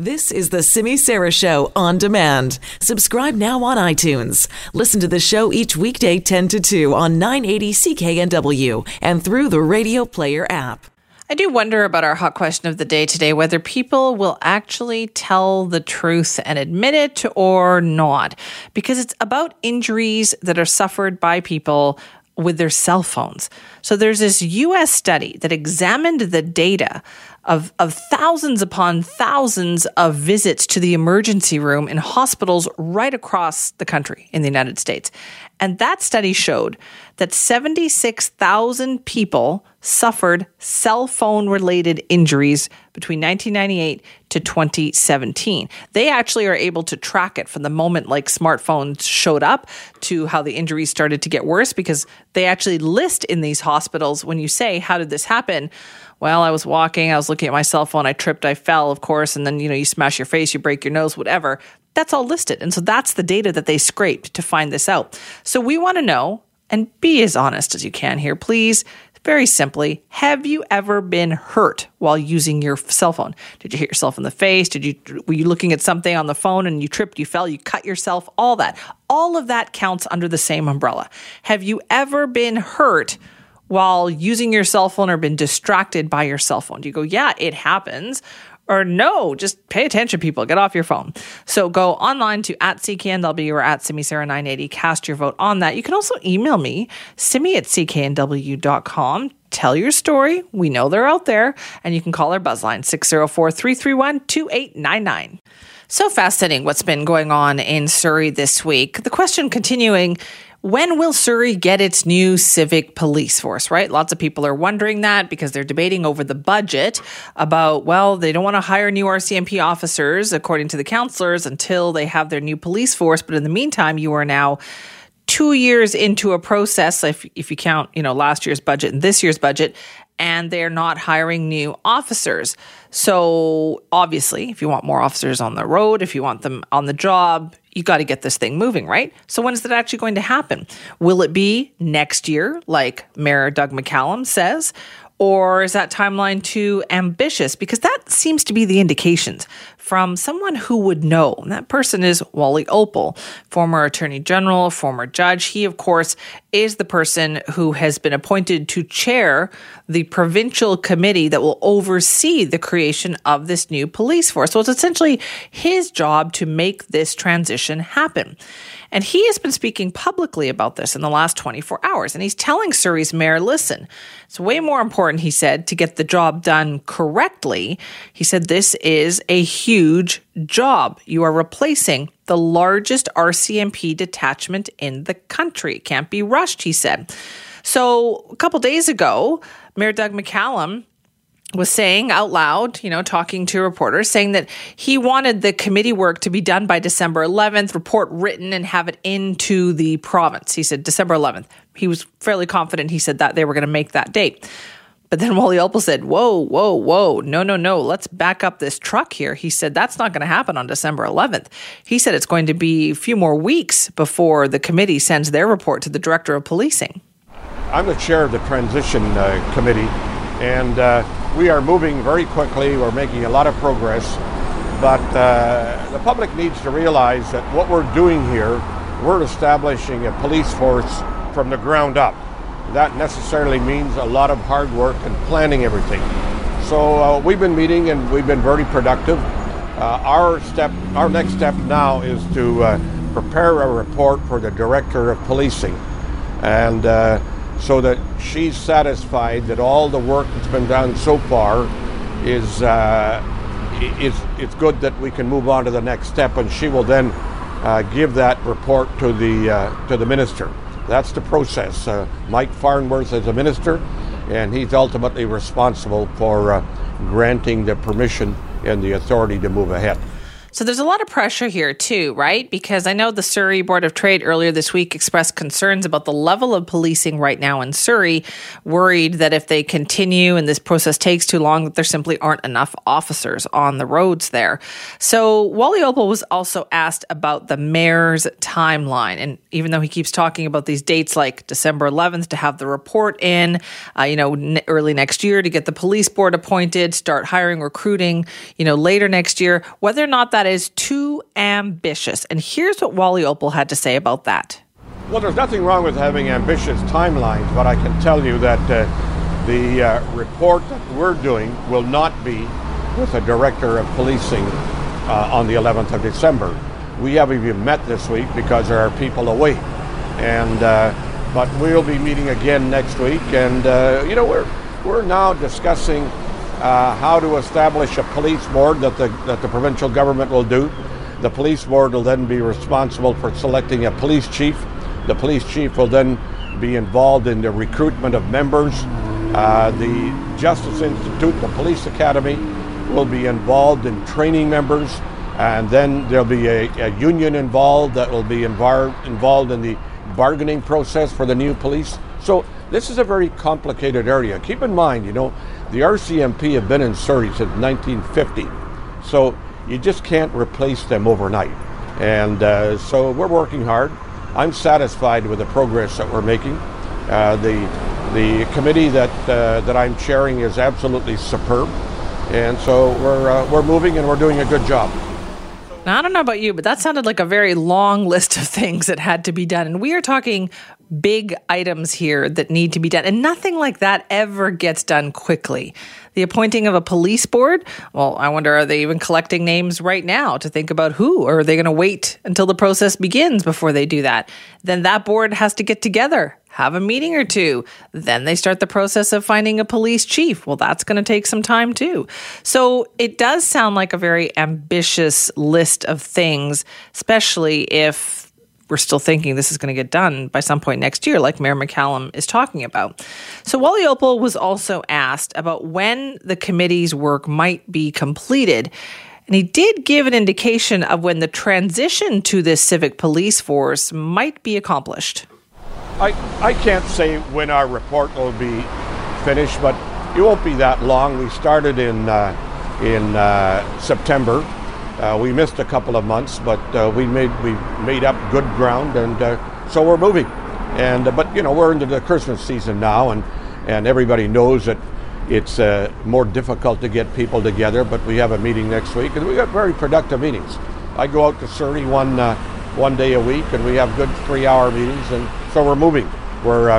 This is the Simi Sara Show on demand. Subscribe now on iTunes. Listen to the show each weekday 10 to 2 on 980 CKNW and through the Radio Player app. I do wonder about our hot question of the day today whether people will actually tell the truth and admit it or not, because it's about injuries that are suffered by people with their cell phones. So there's this US study that examined the data of, of thousands upon thousands of visits to the emergency room in hospitals right across the country in the United States. And that study showed that 76,000 people suffered cell phone related injuries between 1998 to 2017. They actually are able to track it from the moment like smartphones showed up to how the injuries started to get worse because they actually list in these hospitals when you say, How did this happen? well, I was walking, I was looking at my cell phone, I tripped, I fell, of course, and then, you know, you smash your face, you break your nose, whatever. That's all listed. And so that's the data that they scraped to find this out. So we want to know, and be as honest as you can here, please. Very simply, have you ever been hurt while using your cell phone? Did you hit yourself in the face? Did you were you looking at something on the phone and you tripped, you fell, you cut yourself? All that. All of that counts under the same umbrella. Have you ever been hurt while using your cell phone or been distracted by your cell phone? Do you go, yeah, it happens? Or no, just pay attention, people. Get off your phone. So go online to at CKNW or at SimiSara980. Cast your vote on that. You can also email me, simi at CKNW.com. Tell your story. We know they're out there. And you can call our buzzline 604 331 2899. So fascinating what's been going on in Surrey this week. The question continuing when will Surrey get its new civic police force, right? Lots of people are wondering that because they're debating over the budget about, well, they don't want to hire new RCMP officers, according to the councillors, until they have their new police force. But in the meantime, you are now two years into a process, if, if you count, you know, last year's budget and this year's budget, and they're not hiring new officers. So obviously, if you want more officers on the road, if you want them on the job, you got to get this thing moving, right? So when is that actually going to happen? Will it be next year, like Mayor Doug McCallum says? Or is that timeline too ambitious? Because that seems to be the indications from someone who would know. And that person is Wally Oppal, former attorney general, former judge. He, of course, is the person who has been appointed to chair the provincial committee that will oversee the creation of this new police force. So it's essentially his job to make this transition happen. And he has been speaking publicly about this in the last 24 hours. And he's telling Surrey's mayor, listen, it's way more important, he said, to get the job done correctly. He said, this is a huge job. You are replacing the largest RCMP detachment in the country. It can't be rushed, he said. So a couple days ago, Mayor Doug McCallum was saying out loud, you know, talking to reporters, saying that he wanted the committee work to be done by December 11th, report written, and have it into the province. He said December 11th. He was fairly confident he said that they were going to make that date. But then Wally Oppal said, Whoa, whoa, whoa, no, no, no, let's back up this truck here. He said, That's not going to happen on December 11th. He said it's going to be a few more weeks before the committee sends their report to the director of policing. I'm the chair of the transition uh, committee, and uh, we are moving very quickly. We're making a lot of progress, but uh, the public needs to realize that what we're doing here, we're establishing a police force from the ground up. That necessarily means a lot of hard work and planning everything. So uh, we've been meeting and we've been very productive. Uh, our step, our next step now is to uh, prepare a report for the director of policing, and uh, so that she's satisfied that all the work that's been done so far is uh, is it's good that we can move on to the next step, and she will then uh, give that report to the to the minister. That's the process. Uh, Mike Farnworth is a minister, and he's ultimately responsible for uh, granting the permission and the authority to move ahead. So there's a lot of pressure here too, right? Because I know the Surrey Board of Trade earlier this week expressed concerns about the level of policing right now in Surrey, worried that if they continue and this process takes too long, that there simply aren't enough officers on the roads there. So Wally Oppal was also asked about the mayor's timeline, and even though he keeps talking about these dates like December 11th to have the report in, uh, you know, n- early next year to get the police board appointed, start hiring, recruiting, you know, later next year, whether or not that is too ambitious. And here's what Wally Oppal had to say about that. Well, there's nothing wrong with having ambitious timelines, but I can tell you that uh, the uh, report that we're doing will not be with the director of policing uh, on the 11th of December. We haven't even met this week because there are people away, and uh, but we'll be meeting again next week. And uh, you know, we're we're now discussing uh, how to establish a police board that the, that the provincial government will do. The police board will then be responsible for selecting a police chief. The police chief will then be involved in the recruitment of members. Uh, the Justice Institute, the Police Academy, will be involved in training members. And then there'll be a, a union involved that will be involved in the bargaining process for the new police. So this is a very complicated area. Keep in mind, you know, the RCMP have been in Surrey since 1950, so you just can't replace them overnight. And uh, so we're working hard. I'm satisfied with the progress that we're making. Uh, the the committee that uh, that I'm chairing is absolutely superb, and so we're uh, we're moving and we're doing a good job. Now, I don't know about you, but that sounded like a very long list of things that had to be done. And we are talking big items here that need to be done. And nothing like that ever gets done quickly. The appointing of a police board, well, I wonder, are they even collecting names right now to think about who? Or are they going to wait until the process begins before they do that? Then that board has to get together, have a meeting or two. Then they start the process of finding a police chief. Well, that's going to take some time too. So it does sound like a very ambitious list of things, especially if we're still thinking this is going to get done by some point next year, like Mayor McCallum is talking about. So Wally Oppal was also asked about when the committee's work might be completed. And he did give an indication of when the transition to this civic police force might be accomplished. I, I can't say when our report will be finished, but it won't be that long. We started in, uh, in uh, September uh, we missed a couple of months, but uh, we made we made up good ground, and uh, so we're moving. And uh, but you know we're into the Christmas season now, and and everybody knows that it's uh, more difficult to get people together. But we have a meeting next week, and we got very productive meetings. I go out to Surrey one uh, one day a week, and we have good three-hour meetings, and so we're moving. We're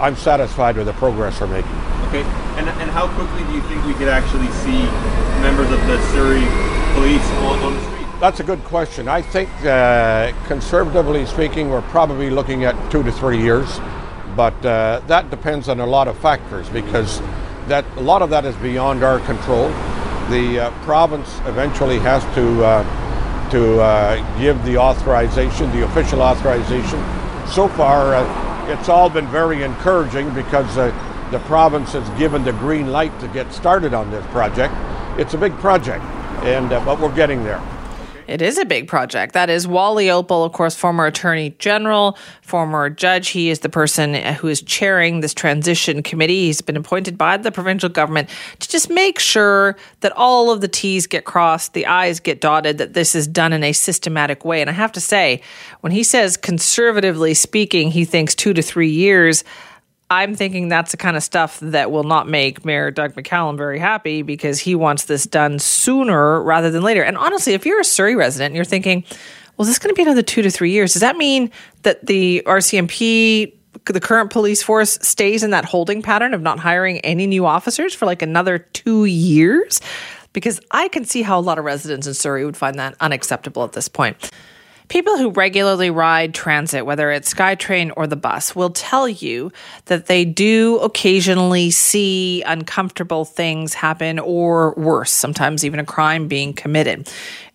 I'm satisfied with the progress we're making. Okay, and, and how quickly do you think we could actually see members of the Surrey police on, on the street? That's a good question. I think, uh, conservatively speaking, we're probably looking at two to three years, but uh, that depends on a lot of factors because that a lot of that is beyond our control. The uh, province eventually has to uh, to uh, give the authorization, the official authorization. So far, uh, it's all been very encouraging because the province has given the green light to get started on this project. It's a big project and uh, but we're getting there. It is a big project. That is Wally Oppal, of course, former attorney general, former judge. He is the person who is chairing this transition committee. He's been appointed by the provincial government to just make sure that all of the T's get crossed, the I's get dotted, that this is done in a systematic way. And I have to say, when he says conservatively speaking, he thinks two to three years. I'm thinking that's the kind of stuff that will not make Mayor Doug McCallum very happy because he wants this done sooner rather than later. And honestly, if you're a Surrey resident and you're thinking, well, is this is going to be another two to three years, does that mean that the RCMP, the current police force, stays in that holding pattern of not hiring any new officers for like another two years? Because I can see how a lot of residents in Surrey would find that unacceptable at this point. People who regularly ride transit, whether it's SkyTrain or the bus, will tell you that they do occasionally see uncomfortable things happen or worse, sometimes even a crime being committed.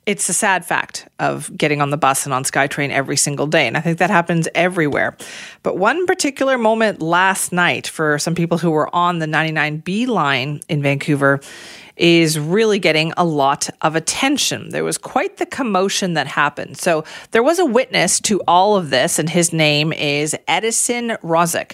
It's a sad fact of getting on the bus and on SkyTrain every single day. And I think that happens everywhere. But one particular moment last night for some people who were on the 99B line in Vancouver is really getting a lot of attention. There was quite the commotion that happened. So there was a witness to all of this, and his name is Edison Rozek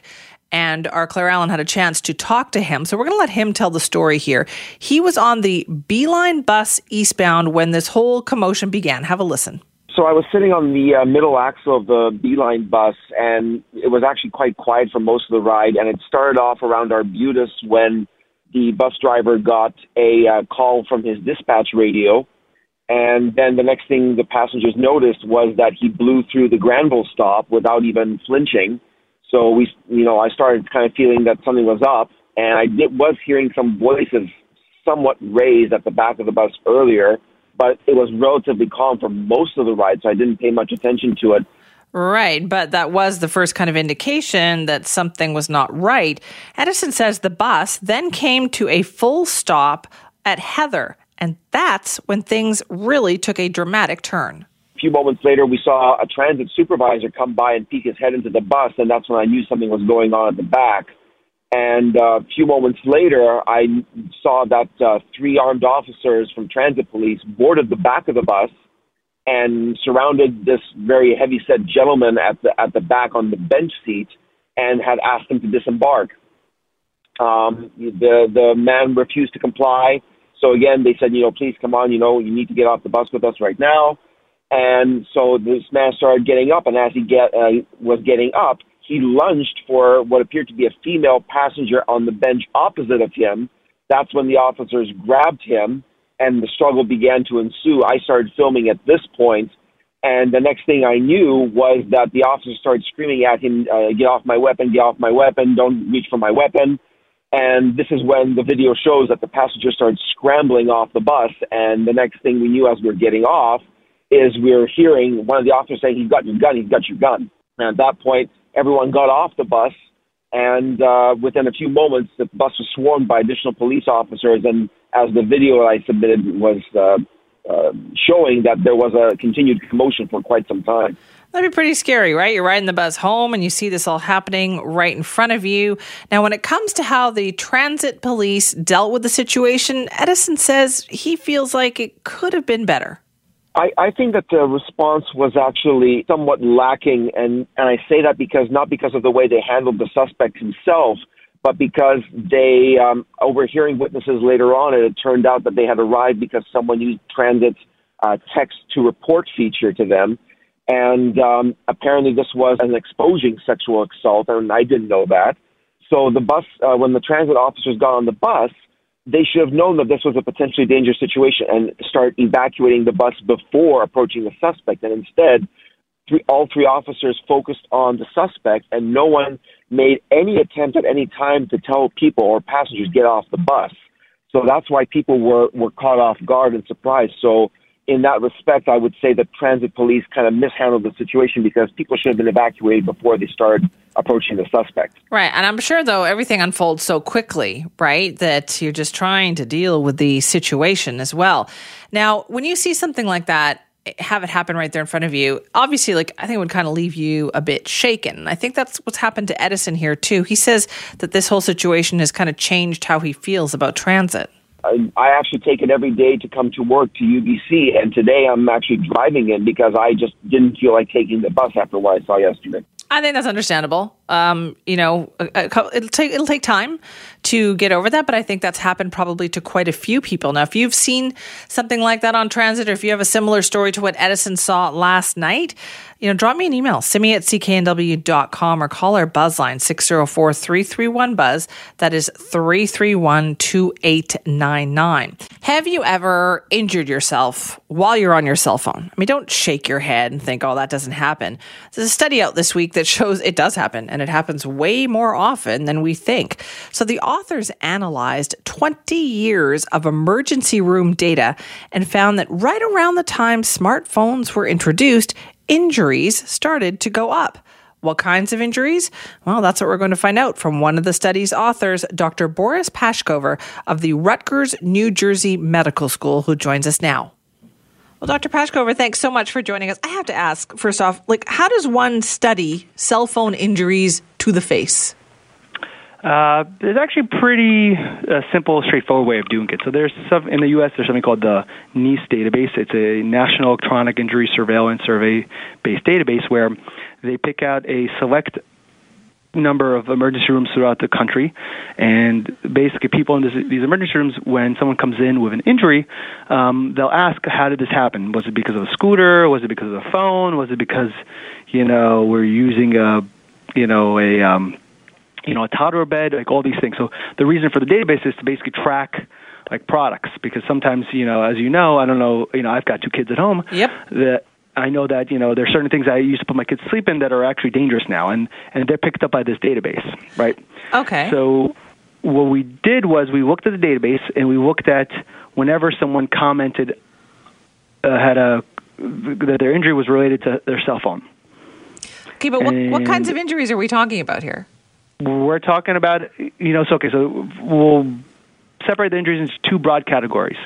and our Claire Allen had a chance to talk to him. So we're going to let him tell the story here. He was on the B-Line bus eastbound when this whole commotion began. Have a listen. So I was sitting on the uh, middle axle of the B-Line bus, and it was actually quite quiet for most of the ride. And it started off around Arbutus when the bus driver got a uh, call from his dispatch radio. And then the next thing the passengers noticed was that he blew through the Granville stop without even flinching so we, you know, I started kind of feeling that something was up, and I did, was hearing some voices somewhat raised at the back of the bus earlier, but it was relatively calm for most of the ride, so I didn't pay much attention to it. Right, but that was the first kind of indication that something was not right. Edison says the bus then came to a full stop at Heather, and that's when things really took a dramatic turn A few moments later, we saw a transit supervisor come by and peek his head into the bus, and that's when I knew something was going on at the back. And uh, a few moments later, I saw that uh, three armed officers from transit police boarded the back of the bus and surrounded this very heavy-set gentleman at the at the back on the bench seat and had asked him to disembark. Um, the the man refused to comply. So again, they said, you know, please come on, you know, you need to get off the bus with us right now. And so this man started getting up, and as he get uh, was getting up, he lunged for what appeared to be a female passenger on the bench opposite of him. That's when the officers grabbed him, and the struggle began to ensue. I started filming at this point, and the next thing I knew was that the officers started screaming at him, uh, "Get off my weapon! Get off my weapon! Don't reach for my weapon!" And this is when the video shows that the passenger started scrambling off the bus. And the next thing we knew as we were getting off is we are hearing one of the officers saying, he's got your gun, he's got your gun. And at that point, everyone got off the bus, and uh, within a few moments, the bus was swarmed by additional police officers. And as the video I submitted was uh, uh, showing, that there was a continued commotion for quite some time. That'd be pretty scary, right? You're riding the bus home and you see this all happening right in front of you. Now, when it comes to how the transit police dealt with the situation, Edison says he feels like it could have been better. I, I think that the response was actually somewhat lacking, and, and I say that because not because of the way they handled the suspect himself, but because they, um, overhearing witnesses later on, it turned out that they had arrived because someone used Transit's uh, text to report feature to them. And um, apparently, this was an exposing sexual assault, and I didn't know that. So the bus, uh, when the transit officers got on the bus, they should have known that this was a potentially dangerous situation and start evacuating the bus before approaching the suspect. And instead, three, all three officers focused on the suspect, and no one made any attempt at any time to tell people or passengers get off the bus. So that's why people were, were caught off guard and surprised. So in that respect, I would say that transit police kind of mishandled the situation because people should have been evacuated before they started approaching the suspect. Right. And I'm sure, though, everything unfolds so quickly, right, that you're just trying to deal with the situation as well. Now, when you see something like that, have it happen right there in front of you, obviously, like, I think it would kind of leave you a bit shaken. I think that's what's happened to Edison here, too. He says that this whole situation has kind of changed how he feels about transit. I actually take it every day to come to work to UBC, and today I'm actually driving in because I just didn't feel like taking the bus after what I saw yesterday. I think that's understandable. Um, you know, a, a, it'll take it'll take time to get over that, but I think that's happened probably to quite a few people. Now, if you've seen something like that on transit, or if you have a similar story to what Edison saw last night, you know, drop me an email, simi at cknw.com or call our buzz line 604 331 buzz. That is 331 2899. Have you ever injured yourself while you're on your cell phone? I mean, don't shake your head and think, oh, that doesn't happen. There's a study out this week that shows it does happen and it happens way more often than we think. So the authors analyzed 20 years of emergency room data and found that right around the time smartphones were introduced, injuries started to go up. What kinds of injuries? Well, that's what we're going to find out from one of the study's authors, Dr. Boris Paskhover of the Rutgers, New Jersey Medical School, who joins us now. Well, Dr. Paskhover, thanks so much for joining us. I have to ask, first off, like, how does one study cell phone injuries to the face? Uh, there's actually pretty uh, simple, straightforward way of doing it. So there's some in the U.S. There's something called the NEISS database. It's a National Electronic Injury Surveillance Survey-based database where they pick out a select number of emergency rooms throughout the country, and basically people in this, these emergency rooms, when someone comes in with an injury, um, they'll ask, "How did this happen? Was it because of a scooter? Was it because of a phone? Was it because, you know, we're using a, you know, a um, you know, a toddler bed, like all these things. So the reason for the database is to basically track like products because sometimes, you know, as you know, I don't know, you know, I've got two kids at home. Yep. That I know that you know there are certain things I used to put my kids to sleep in that are actually dangerous now, and and they're picked up by this database, right? Okay. So what we did was we looked at the database and we looked at whenever someone commented uh, had a that their injury was related to their cell phone. Okay, but what, what kinds of injuries are we talking about here? We're talking about, you know, so okay, so we'll separate the injuries into two broad categories.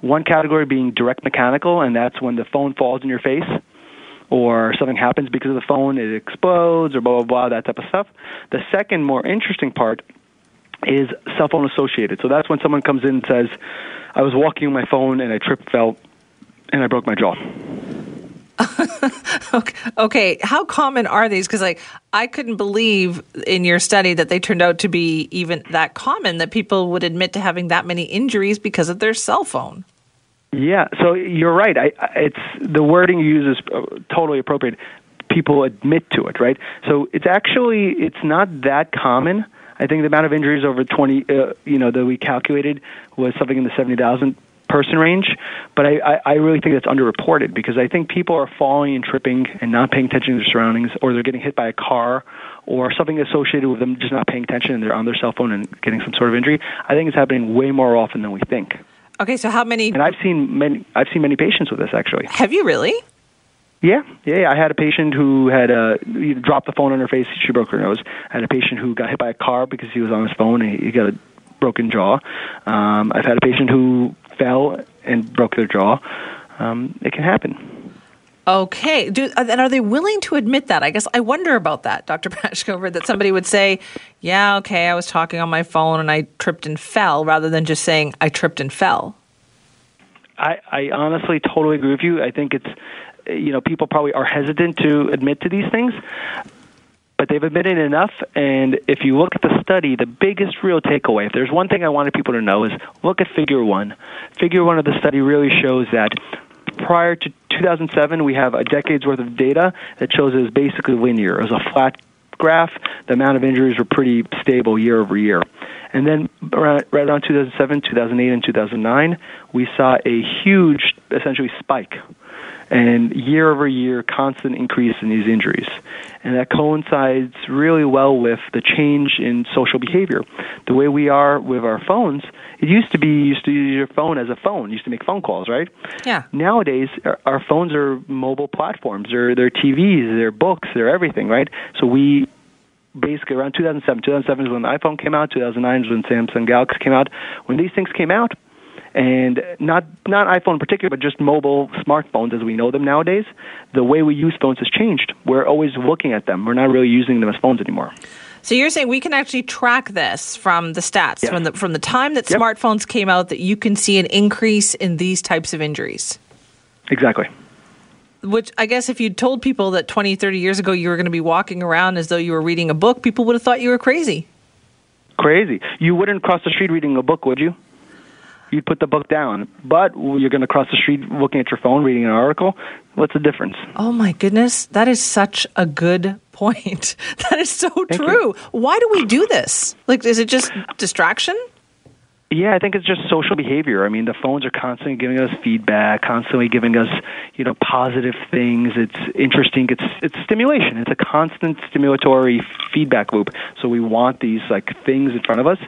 One category being direct mechanical, and that's when the phone falls in your face or something happens because of the phone, it explodes or blah, blah, blah, that type of stuff. The second, more interesting part is cell phone associated. So that's when someone comes in and says, I was walking with my phone and I tripped, fell, and I broke my jaw. Okay, how common are these? Because like I couldn't believe in your study that they turned out to be even that common that people would admit to having that many injuries because of their cell phone. Yeah, so you're right. I, I- it's the wording you use is uh, totally appropriate. People admit to it, right? So it's actually it's not that common. I think the amount of injuries over 20, uh, you know, that we calculated was something in the 70,000 person range. But I, I, I really think that's underreported because I think people are falling and tripping and not paying attention to their surroundings, or they're getting hit by a car, or something associated with them just not paying attention and they're on their cell phone and getting some sort of injury. I think it's happening way more often than we think. Okay, so how many And I've seen many. I've seen many patients with this actually. have you really? Yeah, yeah. I had a patient who had uh, dropped the phone on her face. She broke her nose. I had a patient who got hit by a car because he was on his phone and he got a broken jaw. Um, I've had a patient who fell and broke their jaw. Um, it can happen. Okay. Do, and are they willing to admit that? I guess I wonder about that, Dr. Paskhover, that somebody would say, yeah, okay, I was talking on my phone and I tripped and fell, rather than just saying, I tripped and fell. I, I honestly totally agree with you. I think it's, uh, you know, people probably are hesitant to admit to these things, but they've admitted enough. And if you look at the study, the biggest real takeaway, if there's one thing I wanted people to know, is look at Figure One. Figure One of the study really shows that prior to 2007, we have a decade's worth of data that shows it was basically linear. It was a flat graph. The amount of injuries were pretty stable year over year. And then right around 2007, 2008, and 2009, we saw a huge, essentially, spike and year over year constant increase in these injuries. And that coincides really well with the change in social behavior. The way we are with our phones, it used to be you used to use your phone as a phone, you used to make phone calls, right? Yeah. Nowadays, our, our phones are mobile platforms. They're, they're TVs, they're books, they're everything, right? So we basically around 2007, 2007 is when the iPhone came out, 2009 is when Samsung Galaxy came out. When these things came out, and not not iPhone in particular, but just mobile smartphones as we know them nowadays, the way we use phones has changed. We're always looking at them. We're not really using them as phones anymore. So you're saying we can actually track this from the stats Yes. from the from the time that Yep. smartphones came out that you can see an increase in these types of injuries. Exactly. Which I guess if you'd told people that 20, 30 years ago you were going to be walking around as though you were reading a book, people would have thought you were crazy. Crazy. You wouldn't cross the street reading a book, would you? You'd put the book down, but you're going to cross the street looking at your phone, reading an article. What's the difference? Oh my goodness, that is such a good point. That is so Thank true. Why do we do this? Like, is it just distraction? Yeah, I think it's just social behavior. I mean, the phones are constantly giving us feedback, constantly giving us, you know, positive things. It's interesting. It's it's stimulation. It's a constant stimulatory feedback loop. So we want these like things in front of us,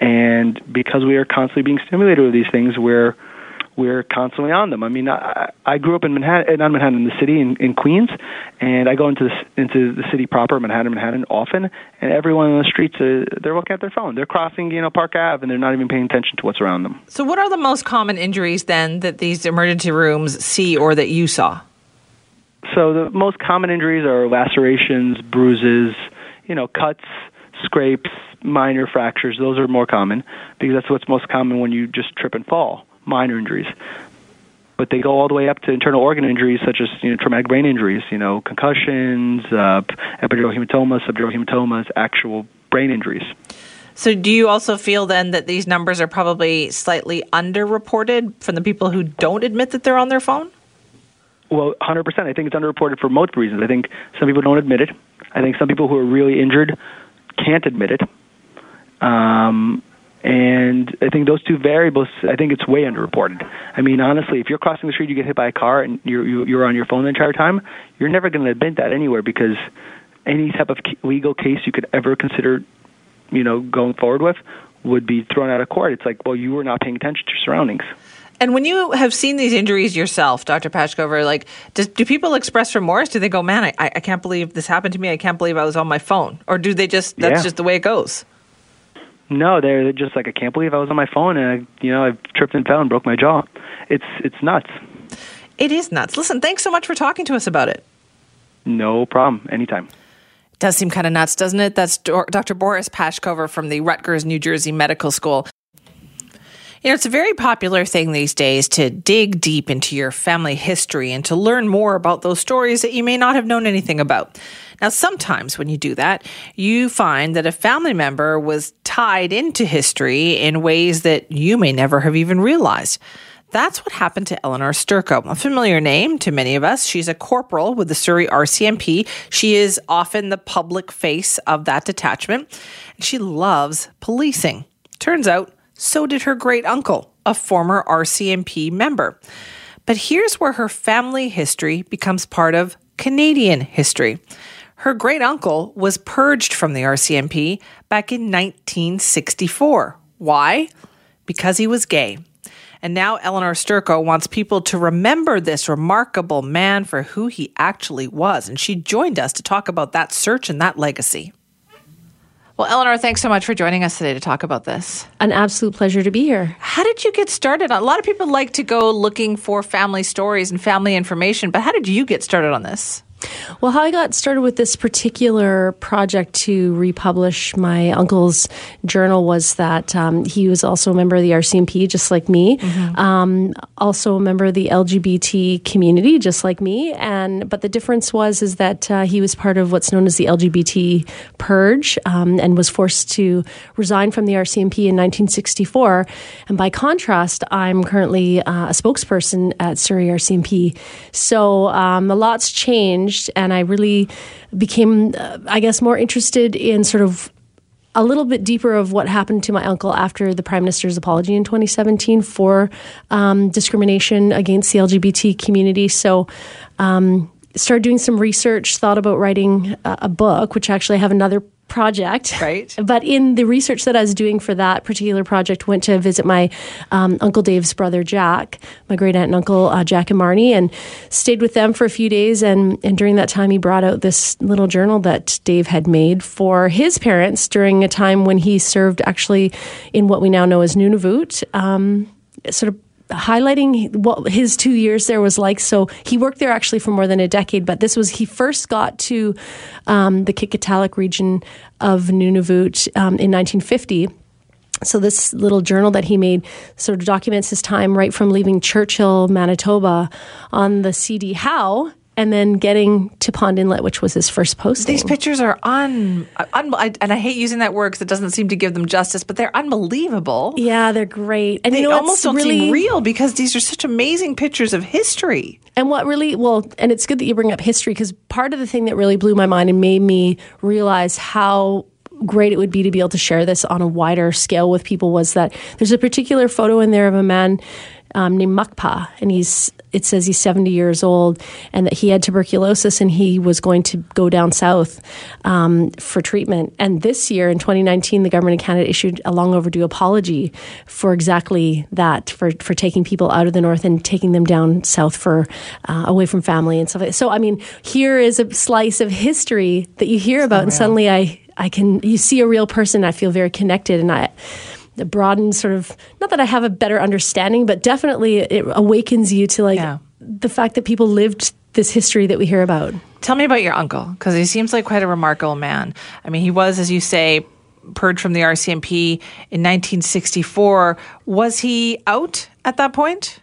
and because we are constantly being stimulated with these things, we're we're constantly on them. I mean, I, I grew up in Manhattan, not Manhattan, in the city in, in Queens, and I go into the, into the city proper, Manhattan, Manhattan, often, and everyone on the streets, uh, they're looking at their phone. They're crossing, you know, Park Ave, and they're not even paying attention to what's around them. So, what are the most common injuries then that these emergency rooms see or that you saw? So the most common injuries are lacerations, bruises, you know, cuts, scrapes, minor fractures. Those are more common because that's what's most common when you just trip and fall, minor injuries. But they go all the way up to internal organ injuries such as you know, traumatic brain injuries, you know, concussions, uh, epidural hematomas, subdural hematomas, actual brain injuries. So, do you also feel then that these numbers are probably slightly underreported from the people who don't admit that they're on their phone? Well, 100%. I think it's underreported for multiple reasons. I think some people don't admit it. I think some people who are really injured can't admit it. Um, and I think those two variables, I think it's way underreported. I mean, honestly, if you're crossing the street, you get hit by a car, and you're you're on your phone the entire time, you're never going to admit that anywhere because any type of legal case you could ever consider you know, going forward with would be thrown out of court. It's like, well, you were not paying attention to your surroundings. And when you have seen these injuries yourself, Dr. Paskhover, like, does, do people express remorse? Do they go, man, I, I can't believe this happened to me. I can't believe I was on my phone. Or do they just, that's yeah. just the way it goes? No, they're just like, I can't believe I was on my phone and, I, you know, I tripped and fell and broke my jaw. It's, it's nuts. It is nuts. Listen, thanks so much for talking to us about it. No problem. Anytime. Does seem kind of nuts, doesn't it? That's Dr. Boris Paskhover from the Rutgers, New Jersey Medical School. You know, it's a very popular thing these days to dig deep into your family history and to learn more about those stories that you may not have known anything about. Now, sometimes when you do that, you find that a family member was tied into history in ways that you may never have even realized. That's what happened to Elenore Sturko, a familiar name to many of us. She's a corporal with the Surrey RCMP. She is often the public face of that detachment. She loves policing. Turns out, so did her great uncle, a former RCMP member. But here's where her family history becomes part of Canadian history. Her great uncle was purged from the RCMP back in 1964. Why? Because he was gay. And now Elenore Sturko wants people to remember this remarkable man for who he actually was. And she joined us to talk about that search and that legacy. Well, Elenore, thanks so much for joining us today to talk about this. An absolute pleasure to be here. How did you get started? A lot of people like to go looking for family stories and family information, but how did you get started on this? Well, how I got started with this particular project to republish my uncle's journal was that um, he was also a member of the RCMP, just like me. Mm-hmm. Um, also a member of the LGBT community, just like me. And but the difference was is that uh, he was part of what's known as the LGBT purge um, and was forced to resign from the RCMP in 1964. And by contrast, I'm currently uh, a spokesperson at Surrey RCMP. So um, a lot's changed changed, and I really became, uh, I guess, more interested in sort of a little bit deeper of what happened to my uncle after the prime minister's apology in 2017 for um, discrimination against the LGBT community. So. Um, started doing some research, thought about writing a, a book, which actually I have another project. Right. But in the research that I was doing for that particular project, went to visit my um, Uncle Dave's brother Jack, my great aunt and uncle uh, Jack and Marnie, and stayed with them for a few days. And, and during that time, he brought out this little journal that Dave had made for his parents during a time when he served actually in what we now know as Nunavut. Um, sort of highlighting what his two years there was like. So he worked there actually for more than a decade, but this was he first got to um, the Qikiqtaaluk region of Nunavut um, in 1950. So this little journal that he made sort of documents his time right from leaving Churchill, Manitoba, on the CD Howe and then getting to Pond Inlet, which was his first posting. These pictures are un, un and I hate using that word because it doesn't seem to give them justice, but they're unbelievable. Yeah, they're great, and they you know, almost don't really, seem real because these are such amazing pictures of history. And what really well, and it's good that you bring up history because part of the thing that really blew my mind and made me realize how great it would be to be able to share this on a wider scale with people was that there's a particular photo in there of a man um, named Mukpa, and he's it says he's 70 years old, and that he had tuberculosis, and he was going to go down south um, for treatment. And this year, in 2019, the government of Canada issued a long overdue apology for exactly that, for for taking people out of the north and taking them down south for uh, away from family and stuff. Like so, I mean, here is a slice of history that you hear about, and suddenly I I can you see a real person. I feel very connected, and I it broadens sort of not that I have a better understanding, but definitely it awakens you to like yeah. the fact that people lived this history that we hear about. Tell me about your uncle because he seems like quite a remarkable man. I mean, he was, as you say, purged from the RCMP in 1964. Was he out at that point?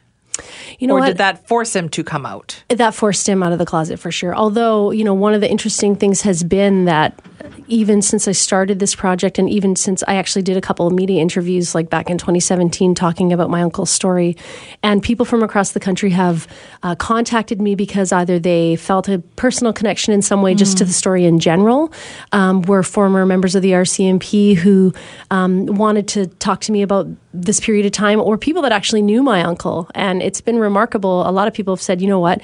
You know or what? did that force him to come out? that forced him out of the closet for sure. Although, you know, one of the interesting things has been that even since I started this project and even since I actually did a couple of media interviews like back in 2017 talking about my uncle's story, and people from across the country have uh, contacted me because either they felt a personal connection in some way just to the story in general, um, were former members of the RCMP who um, wanted to talk to me about this period of time, or people that actually knew my uncle. And it's been remarkable. A lot of people have said, you know what,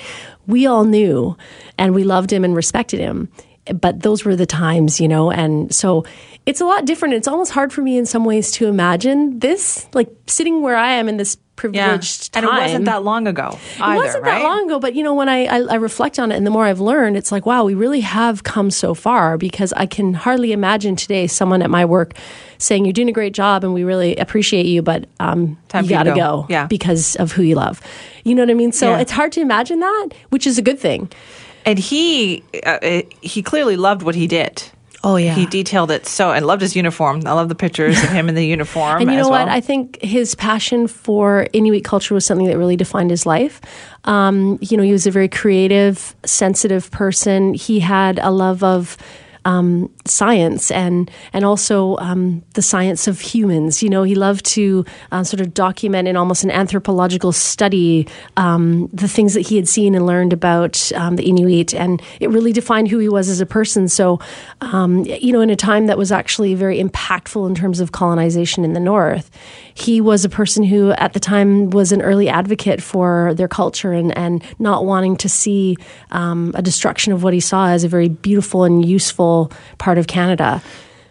we all knew and we loved him and respected him. But those were the times, you know, and so it's a lot different. It's almost hard for me in some ways to imagine this, like sitting where I am in this privileged and time. it wasn't that long ago. Either, it wasn't right? that long ago, but you know, when I, I, I reflect on it and the more I've learned, it's like, wow, we really have come so far because I can hardly imagine today someone at my work saying, You're doing a great job and we really appreciate you, but um, Time you got to to go." go Yeah. because of who you love. You know what I mean? So Yeah. it's hard to imagine that, which is a good thing. And he uh, uh, he clearly loved what he did. Oh, yeah. He detailed it so and loved his uniform. I love the pictures of him in the uniform. And you know well. what? I think his passion for Inuit culture was something that really defined his life. Um, you know, he was a very creative, sensitive person. He had a love of um, science and and also um, the science of humans. You know, he loved to uh, sort of document in almost an anthropological study um, the things that he had seen and learned about um, the Inuit, and it really defined who he was as a person. So, um, you know, in a time that was actually very impactful in terms of colonization in the north, he was a person who, at the time, was an early advocate for their culture and and not wanting to see um, a destruction of what he saw as a very beautiful and useful part of Canada.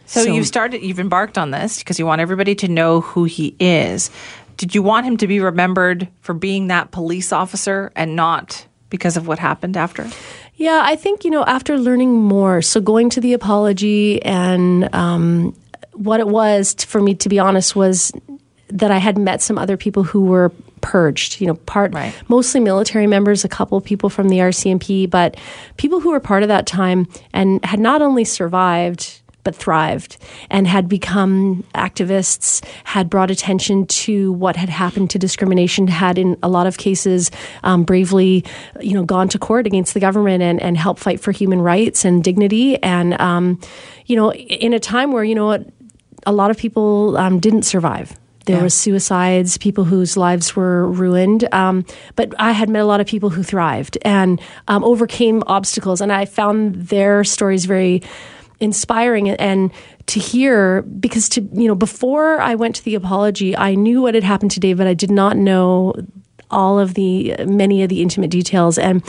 So, you've started, you've embarked on this because you want everybody to know who he is. Did you want him to be remembered for being that police officer and not because of what happened after? Yeah, I think, you know, after learning more, so going to the apology and um, what it was, t- for me, to be honest, was that I had met some other people who were purged, you know, part Right. mostly military members, a couple of people from the RCMP, but people who were part of that time and had not only survived but thrived and had become activists, had brought attention to what had happened to discrimination, had in a lot of cases um, bravely, you know, gone to court against the government and, and helped fight for human rights and dignity. And, um, you know, in a time where, you know what, a lot of people um, didn't survive. There Yeah. was suicides, people whose lives were ruined. Um, but I had met a lot of people who thrived and um, overcame obstacles, and I found their stories very inspiring and to hear because to you know before I went to the apology, I knew what had happened to Dave, but I did not know all of the many of the intimate details and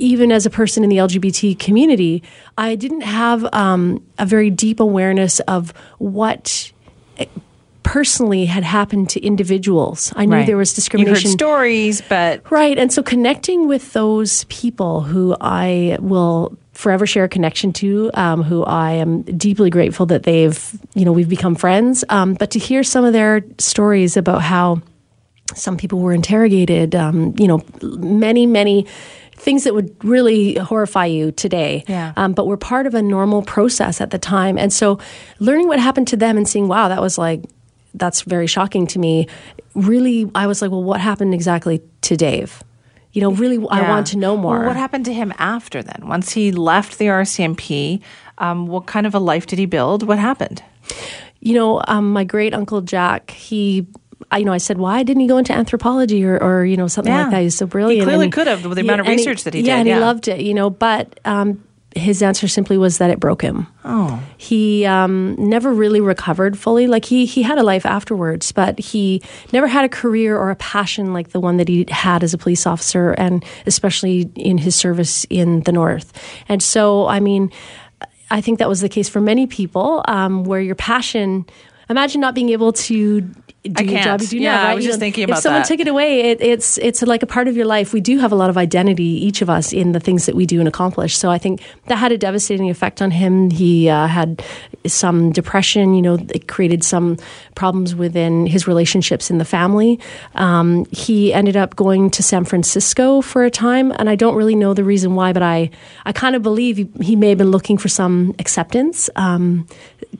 even as a person in the LGBT community, I didn't have um, a very deep awareness of what personally had happened to individuals. I knew Right. there was discrimination. stories, but Right. And so connecting with those people who I will forever share a connection to, um, who I am deeply grateful that they've, you know, we've become friends. Um, but to hear some of their stories about how some people were interrogated, um, you know, many, many things that would really horrify you today. Yeah. Um, but were part of a normal process at the time. And so learning what happened to them and seeing, wow, that was like, that's very shocking to me. Really, I was like, well, what happened exactly to Dave? You know, really, I want to know more. Well, what happened to him after then? Once he left the RCMP, um, what kind of a life did he build? What happened? you know, um, my great uncle Jack, he, I, you know, I said, why didn't he go into anthropology or, or you know, something Yeah. like that? He's so brilliant. He clearly And could have with the amount of and research that he yeah, did, and yeah. he loved it, you know, but um, his answer simply was that it broke him. Oh. He um, never really recovered fully. Like he he had a life afterwards, but he never had a career or a passion like the one that he had as a police officer, and especially in his service in the North. And so, I mean, I think that was the case for many people, um, where your passion. Imagine not being able to do I your can't. job you do Yeah, now. I was You just know, thinking about If someone that. took it away, it, it's it's like a part of your life. We do have a lot of identity, each of us, in the things that we do and accomplish. So I think that had a devastating effect on him. He uh, had some depression. You know, it created some problems within his relationships in the family. Um, he ended up going to San Francisco for a time, and I don't really know the reason why, but I I kind of believe he, he may have been looking for some acceptance. Um,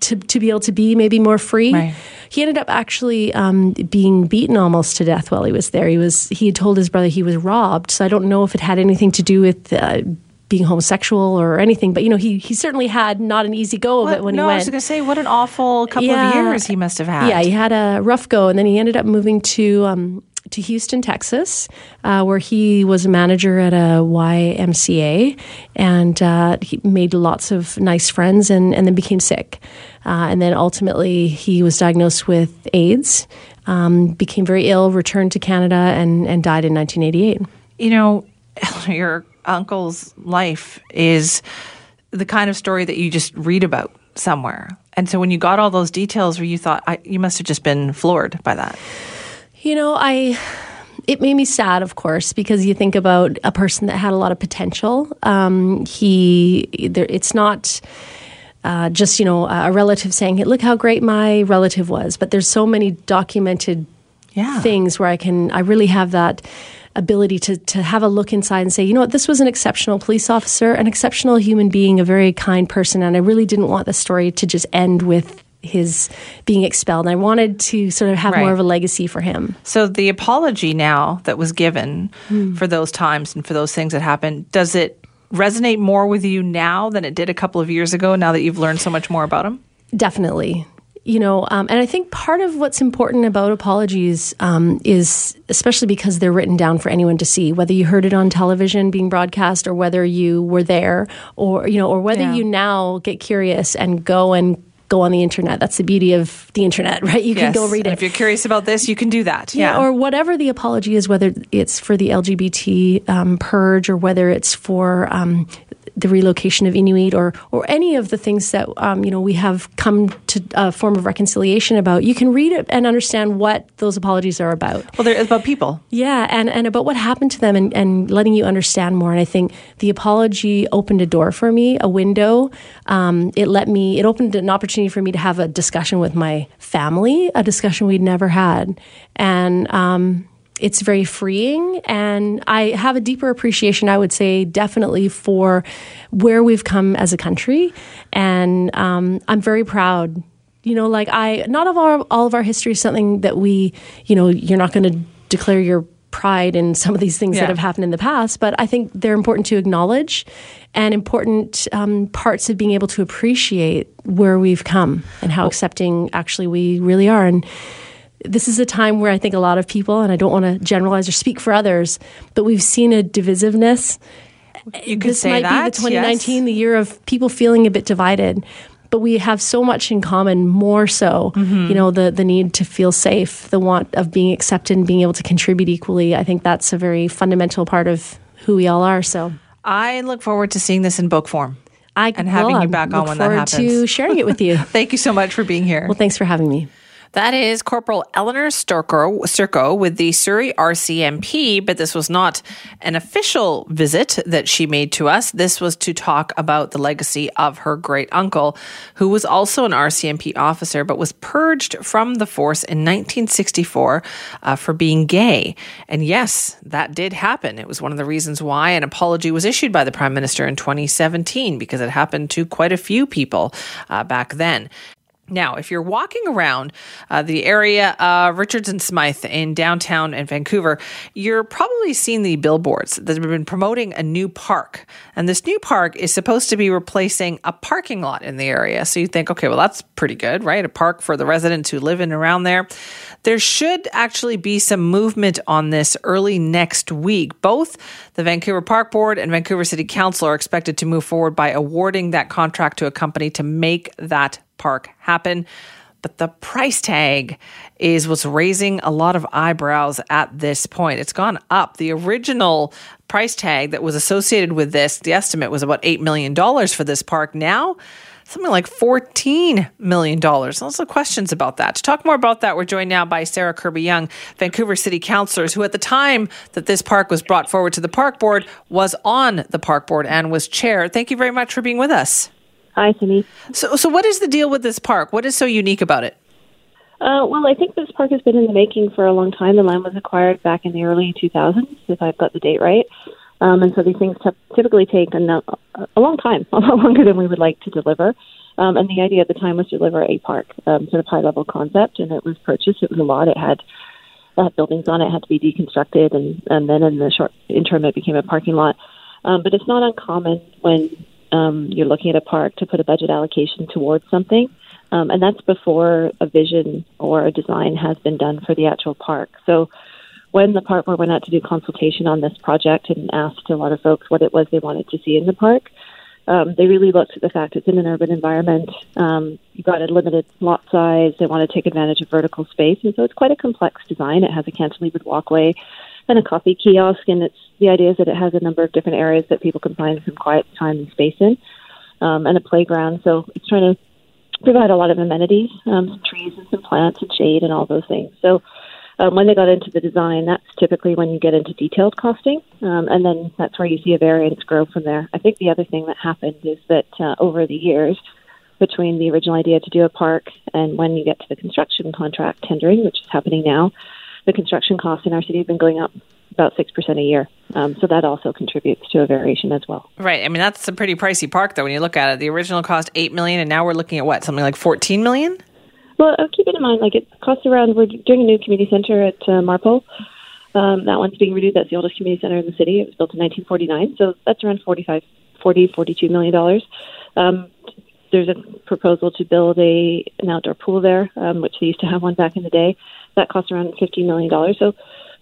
to, to be able to be maybe more free. Right. He ended up actually um, being beaten almost to death while he was there. He was he had told his brother he was robbed. So I don't know if it had anything to do with. Uh, being homosexual or anything, but you know he he certainly had not an easy go of What- it when no, he I was going to say, what an awful couple Yeah. of years he must have had. Yeah, he had a rough go, and then he ended up moving to um, to Houston, Texas, uh, where he was a manager at a YMCA, and uh, he made lots of nice friends, and, and then became sick, uh, and then ultimately he was diagnosed with AIDS, um, became very ill, returned to Canada, and and died in 1988. you know, your uncle's life is the kind of story that you just read about somewhere. And so when you got all those details where you thought, I, you must have just been floored by that. You know, I it made me sad, of course, because you think about a person that had a lot of potential. Um, he, there, it's not. Uh, just you know, a relative saying, hey, "Look how great my relative was," but there's so many documented Yeah. things where I can, I really have that ability to to have a look inside and say, you know what, this was an exceptional police officer, an exceptional human being, a very kind person, and I really didn't want the story to just end with his being expelled. And I wanted to sort of have more of a legacy for him. So the apology now that was given for those times and for those things that happened, does it resonate more with you now than it did a couple of years ago now that you've learned so much more about him? Definitely. You know, um, and I think part of what's important about apologies um, is, especially because they're written down for anyone to see, whether you heard it on television being broadcast or whether you were there, or you know, or whether Yeah. you now get curious and go and go on the internet. That's the beauty of the internet, right? You can go read And it. if you're curious about this, you can do that. Yeah, Yeah. or whatever the apology is, whether it's for the LGBT um, purge or whether it's for um, the relocation of Inuit or or any of the things that um, you know we have come to a form of reconciliation about. You can read it and understand what those apologies are about. well, they're about people. Yeah, and, and about what happened to them and, and letting you understand more. And I think the apology opened a door for me, a window. Um, it let me, it opened an opportunity for me to have a discussion with my family, a discussion we'd never had. And um, it's very freeing. And I have a deeper appreciation, I would say, definitely for where we've come as a country. And um, I'm very proud you know like i not of our all of our history is something that we you know you're not going to declare your pride in some of these things Yeah. that have happened in the past but i think they're important to acknowledge and important um, parts of being able to appreciate where we've come and how accepting actually we really are and this is a time where I think a lot of people, and I don't want to generalize or speak for others, but we've seen a divisiveness You could this say might that. be the 2019, yes. the year of people feeling a bit divided. But we have so much in common, more so, Mm-hmm. you know, the, the need to feel safe, the want of being accepted and being able to contribute equally. I think that's a very fundamental part of who we all are. So I look forward to seeing this in book form. I And having will. you back on when that forward to sharing it with you. Thank you so much for being here. well, thanks for having me. That is Corporal Elenore Sturko, Sturko with the Surrey RCMP, but this was not an official visit that she made to us. This was to talk about the legacy of her great uncle, who was also an RCMP officer, but was purged from the force in 1964 uh, for being gay. And yes, that did happen. It was one of the reasons why an apology was issued by the Prime Minister in 2017, because it happened to quite a few people uh, back then. Now, if you're walking around uh, the area of Richards and Smithe in downtown and Vancouver, you're probably seen the billboards that have been promoting a new park. And this new park is supposed to be replacing a parking lot in the area. So you think, okay, well, that's pretty good, right? A park for the residents who live in and around there. There should actually be some movement on this early next week. Both the Vancouver Park Board and Vancouver City Council are expected to move forward by awarding that contract to a company to make that park happen. But the price tag is what's raising a lot of eyebrows at this point. It's gone up. The original price tag that was associated with this, the estimate was about $8 million for this park. Now, something like $14 million. Lots of questions about that. To talk more about that, we're joined now by Sarah Kirby-Yung, Vancouver City Councillors, who at the time that this park was brought forward to the Park Board was on the Park Board and was chair. Thank you very much for being with us. Hi, Cindy. So, so what is the deal with this park? What is so unique about it? Uh, well, I think this park has been in the making for a long time. The land was acquired back in the early 2000s, if I've got the date right. Um, and so these things t- typically take a, a long time, a lot longer than we would like to deliver. Um, and the idea at the time was to deliver a park, um, sort of high level concept, and it was purchased. It was a lot. It had uh, buildings on it, had to be deconstructed, and, and then in the short interim, it became a parking lot. Um, but it's not uncommon when um, you're looking at a park to put a budget allocation towards something. Um, and that's before a vision or a design has been done for the actual park. So when the park board went out to do consultation on this project and asked a lot of folks what it was they wanted to see in the park, um, they really looked at the fact it's in an urban environment. Um, you've got a limited lot size. They want to take advantage of vertical space, and so it's quite a complex design. It has a cantilevered walkway and a coffee kiosk, and it's the idea is that it has a number of different areas that people can find some quiet time and space in, um, and a playground. So it's trying to provide a lot of amenities, um, some trees and some plants and shade and all those things. So um, when they got into the design, that's typically when you get into detailed costing, um, and then that's where you see a variance grow from there. I think the other thing that happened is that uh, over the years, between the original idea to do a park and when you get to the construction contract tendering, which is happening now, the construction costs in our city have been going up about 6% a year. Um, so that also contributes to a variation as well. Right. I mean, that's a pretty pricey park, though, when you look at it. The original cost 8 million, and now we're looking at what, something like 14 million? Well, uh, keep it in mind, like it costs around, we're doing a new community center at uh, Marpole. Um, that one's being renewed. That's the oldest community center in the city. It was built in 1949. So that's around 45, 40, 42 million dollars. Um, there's a proposal to build a an outdoor pool there, um, which they used to have one back in the day. That costs around $50 million. So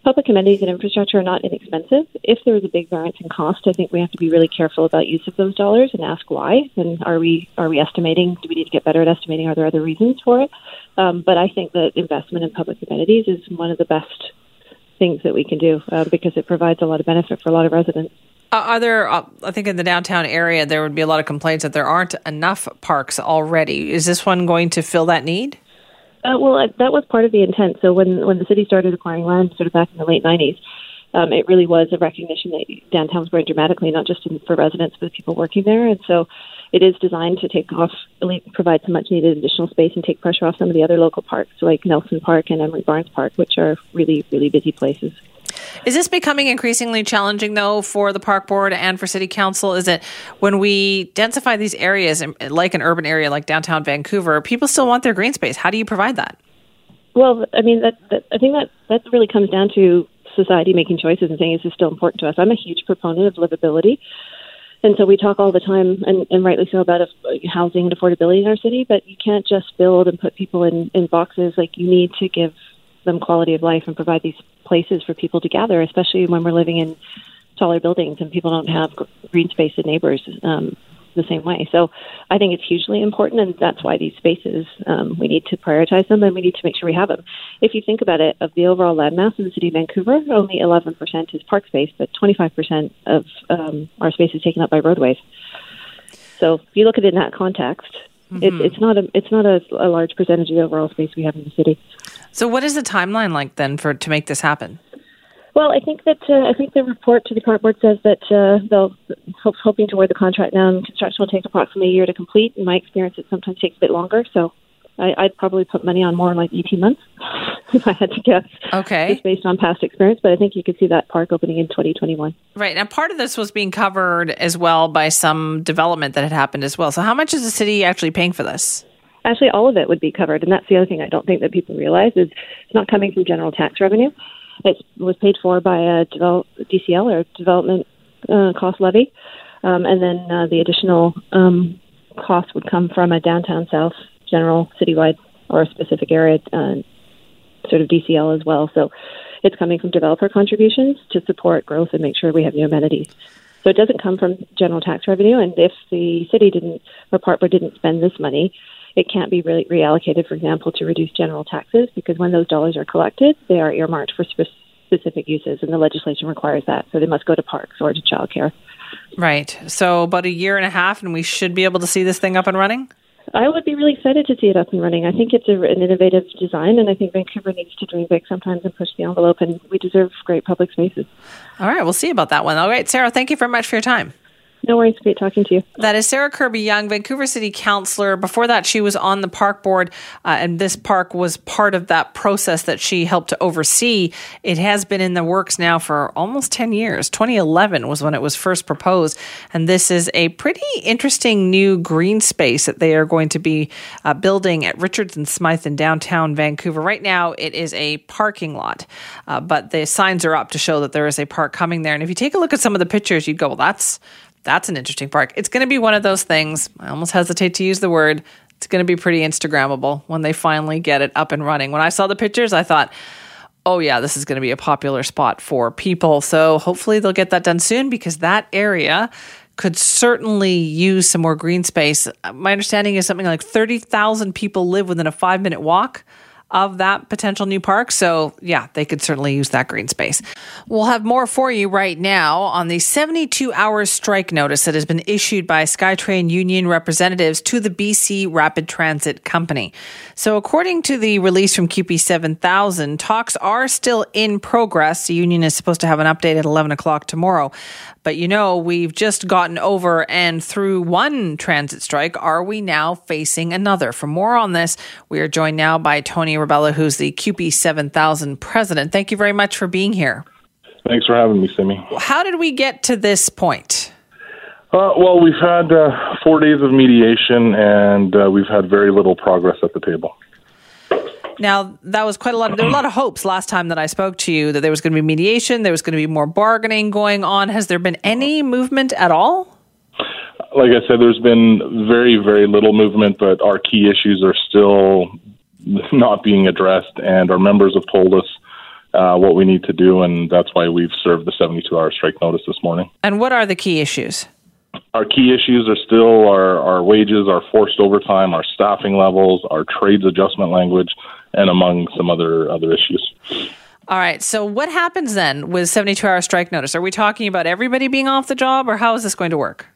public amenities and infrastructure are not inexpensive. If there is a big variance in cost, I think we have to be really careful about use of those dollars and ask why. And are we are we estimating? Do we need to get better at estimating? Are there other reasons for it? Um, but I think that investment in public amenities is one of the best things that we can do uh, because it provides a lot of benefit for a lot of residents. Uh, are there? Uh, I think in the downtown area there would be a lot of complaints that there aren't enough parks already. Is this one going to fill that need? Uh, well, that was part of the intent. So when when the city started acquiring land, sort of back in the late '90s, um, it really was a recognition that downtown was growing dramatically, not just in, for residents but people working there. And so, it is designed to take off, provide some much needed additional space, and take pressure off some of the other local parks like Nelson Park and Emery Barnes Park, which are really really busy places. Is this becoming increasingly challenging, though, for the park board and for city council? Is it when we densify these areas, like an urban area like downtown Vancouver, people still want their green space? How do you provide that? Well, I mean, that, that I think that that really comes down to society making choices and saying, "Is this still important to us?" I'm a huge proponent of livability. And so we talk all the time, and, and rightly so, about uh, housing and affordability in our city. But you can't just build and put people in, in boxes. Like you need to give them quality of life and provide these places for people to gather, especially when we're living in taller buildings and people don't have green space and neighbors um, the same way. So I think it's hugely important, and that's why these spaces um, we need to prioritize them and we need to make sure we have them. If you think about it, of the overall land mass in the city of Vancouver, only 11% is park space, but 25% of um, our space is taken up by roadways. So if you look at it in that context, mm-hmm. it, it's not a it's not a, a large percentage of the overall space we have in the city. So, what is the timeline like then for to make this happen? Well, I think that uh, I think the report to the park board says that uh, they'll hope, hoping to award the contract now, and construction will take approximately a year to complete. In my experience, it sometimes takes a bit longer. So, I, would probably put money on more in like 18 months if I had to guess. Okay. Just based on past experience, but I think you could see that park opening in 2021. Right. Now, part of this was being covered as well by some development that had happened as well. So, how much is the city actually paying for this? actually all of it would be covered. And that's the other thing I don't think that people realize is it's not coming from general tax revenue. It was paid for by a develop, DCL or development uh, cost levy, um, and then uh, the additional um, cost would come from a downtown south general citywide or a specific area uh, sort of DCL as well. So it's coming from developer contributions to support growth and make sure we have new amenities. So it doesn't come from general tax revenue. And if the city didn't or Parkboard didn't spend this money, it can't be really reallocated, for example, to reduce general taxes because when those dollars are collected, they are earmarked for spe- specific uses, and the legislation requires that. So they must go to parks or to childcare. Right. So about a year and a half, and we should be able to see this thing up and running. I would be really excited to see it up and running. I think it's a, an innovative design, and I think Vancouver needs to dream big sometimes and push the envelope, and we deserve great public spaces. All right, we'll see about that one. All right, Sarah, thank you very much for your time. No worries. Great talking to you. That is Sarah Kirby-Yung, Vancouver City Councillor. Before that, she was on the park board, uh, and this park was part of that process that she helped to oversee. It has been in the works now for almost 10 years. 2011 was when it was first proposed, and this is a pretty interesting new green space that they are going to be uh, building at Richards and Smithe in downtown Vancouver. Right now, it is a parking lot, uh, but the signs are up to show that there is a park coming there. And if you take a look at some of the pictures, you'd go, well, that's that's an interesting park. It's going to be one of those things. I almost hesitate to use the word. It's going to be pretty Instagrammable when they finally get it up and running. When I saw the pictures, I thought, oh, yeah, this is going to be a popular spot for people. So hopefully they'll get that done soon because that area could certainly use some more green space. My understanding is something like 30,000 people live within a five minute walk of that potential new park. So, yeah, they could certainly use that green space. We'll have more for you right now on the 72 hour strike notice that has been issued by SkyTrain union representatives to the BC Rapid Transit Company. So, according to the release from CUPE 7000, talks are still in progress. The union is supposed to have an update at 11 o'clock tomorrow. But you know, we've just gotten over and through one transit strike. Are we now facing another? For more on this, we are joined now by Tony Rebelo, who's the CUPE 7000 president. Thank you very much for being here. Thanks for having me, Simi. How did we get to this point? Uh, well, we've had uh, four days of mediation, and uh, we've had very little progress at the table. Now, that was quite a lot. Of, there were a lot of hopes last time that I spoke to you that there was going to be mediation, there was going to be more bargaining going on. Has there been any movement at all? Like I said, there's been very, very little movement, but our key issues are still not being addressed, and our members have told us uh, what we need to do, and that's why we've served the 72 hour strike notice this morning. And what are the key issues? Our key issues are still our, our wages, our forced overtime, our staffing levels, our trades adjustment language, and among some other other issues. All right. So, what happens then with 72 hour strike notice? Are we talking about everybody being off the job, or how is this going to work?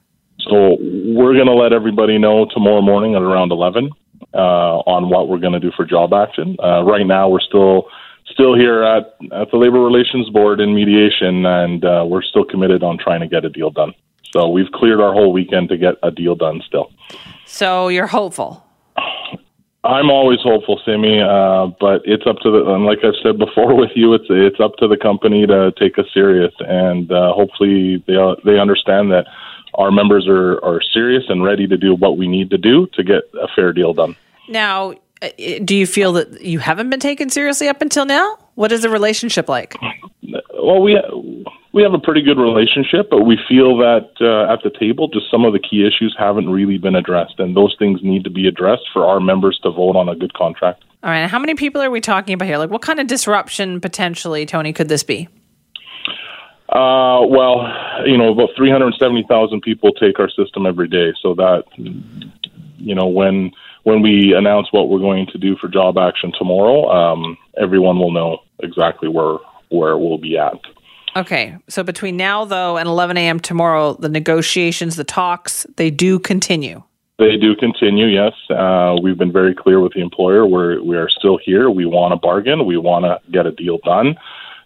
So, we're going to let everybody know tomorrow morning at around 11 uh, on what we're going to do for job action. Uh, right now, we're still still here at, at the Labor Relations Board in mediation, and uh, we're still committed on trying to get a deal done. So, we've cleared our whole weekend to get a deal done still. So, you're hopeful? I'm always hopeful, Simi, uh, but it's up to the and like I've said before with you, it's it's up to the company to take us serious, and uh, hopefully they they understand that our members are are serious and ready to do what we need to do to get a fair deal done. Now, uh, do you feel that you haven't been taken seriously up until now? What is the relationship like? Well, we we have a pretty good relationship, but we feel that uh, at the table, just some of the key issues haven't really been addressed, and those things need to be addressed for our members to vote on a good contract. All right. How many people are we talking about here? Like, what kind of disruption potentially, Tony, could this be? Uh, well, you know, about 370,000 people take our system every day. So that, you know, when when we announce what we're going to do for job action tomorrow, um, everyone will know exactly where where we'll be at. Okay. So between now, though, and 11 a.m. tomorrow, the negotiations, the talks, they do continue. They do continue, yes. Uh, we've been very clear with the employer. We're, we are still here. We want to bargain. We want to get a deal done.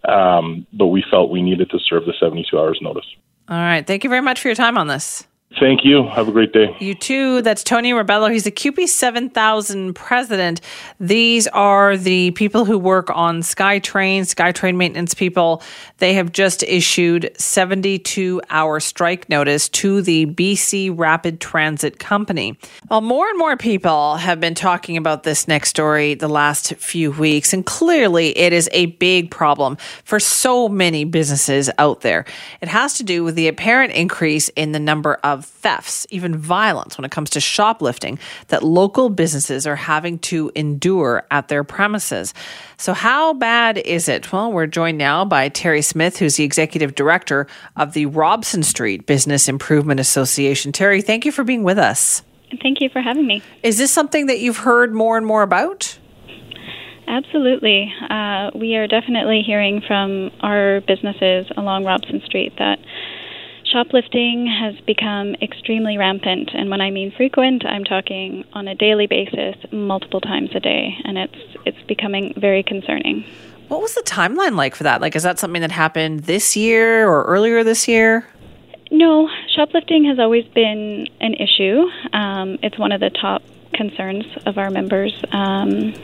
Um, but we felt we needed to serve the 72 hours notice. All right. Thank you very much for your time on this. Thank you. Have a great day. You too. That's Tony Rebelo. He's the CUPE 7000 president. These are the people who work on SkyTrain, SkyTrain maintenance people. They have just issued 72 hour strike notice to the BC Rapid Transit Company. Well, more and more people have been talking about this next story the last few weeks, and clearly it is a big problem for so many businesses out there. It has to do with the apparent increase in the number of thefts, even violence when it comes to shoplifting that local businesses are having to endure at their premises. So, how bad is it? Well, we're joined now by Terry Smith, who's the executive director of the Robson Street Business Improvement Association. Terry, thank you for being with us. Thank you for having me. Is this something that you've heard more and more about? Absolutely. Uh, we are definitely hearing from our businesses along Robson Street that shoplifting has become extremely rampant, and when I mean frequent, I'm talking on a daily basis, multiple times a day, and it's it's becoming very concerning. What was the timeline like for that? Like, is that something that happened this year or earlier this year? No, shoplifting has always been an issue. Um, it's one of the top concerns of our members um,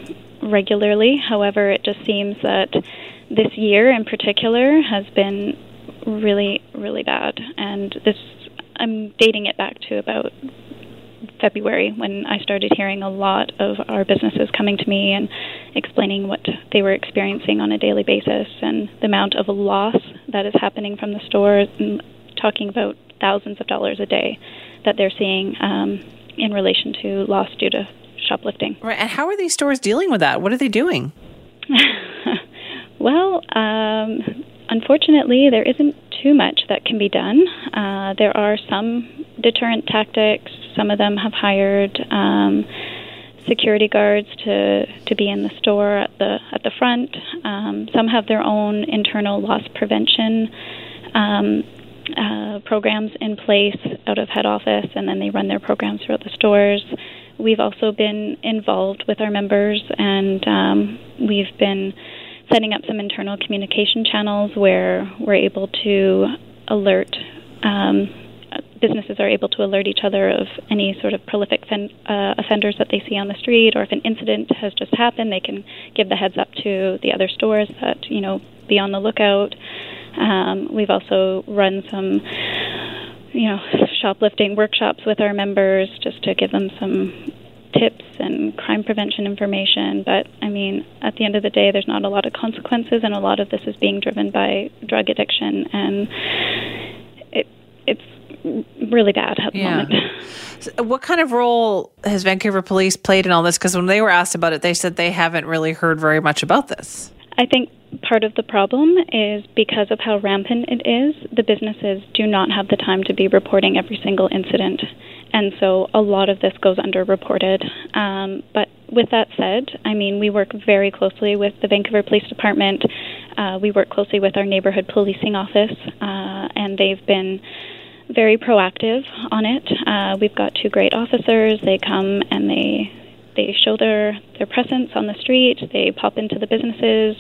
regularly. However, it just seems that this year in particular has been really, really bad. And this, I'm dating it back to about February when I started hearing a lot of our businesses coming to me and explaining what they were experiencing on a daily basis and the amount of loss that is happening from the stores and talking about thousands of dollars a day that they're seeing um, in relation to loss due to shoplifting. Right. And how are these stores dealing with that? What are they doing? well, um, unfortunately, there isn't too much that can be done. Uh, there are some deterrent tactics. Some of them have hired um, security guards to, to be in the store at the at the front. Um, some have their own internal loss prevention um, uh, programs in place out of head office, and then they run their programs throughout the stores. We've also been involved with our members, and um, we've been setting up some internal communication channels where we're able to alert. Um, businesses are able to alert each other of any sort of prolific fen- uh, offenders that they see on the street, or if an incident has just happened, they can give the heads up to the other stores that you know be on the lookout. Um, we've also run some, you know, shoplifting workshops with our members just to give them some tips and crime prevention information. But I mean, at the end of the day, there's not a lot of consequences, and a lot of this is being driven by drug addiction, and it it's really bad at the yeah. moment. What kind of role has Vancouver Police played in all this? Because when they were asked about it, they said they haven't really heard very much about this. I think part of the problem is because of how rampant it is, the businesses do not have the time to be reporting every single incident. And so a lot of this goes underreported. Um, but with that said, I mean, we work very closely with the Vancouver Police Department. Uh, we work closely with our neighborhood policing office, uh, and they've been very proactive on it. Uh, we've got two great officers. They come and they they show their their presence on the street. They pop into the businesses,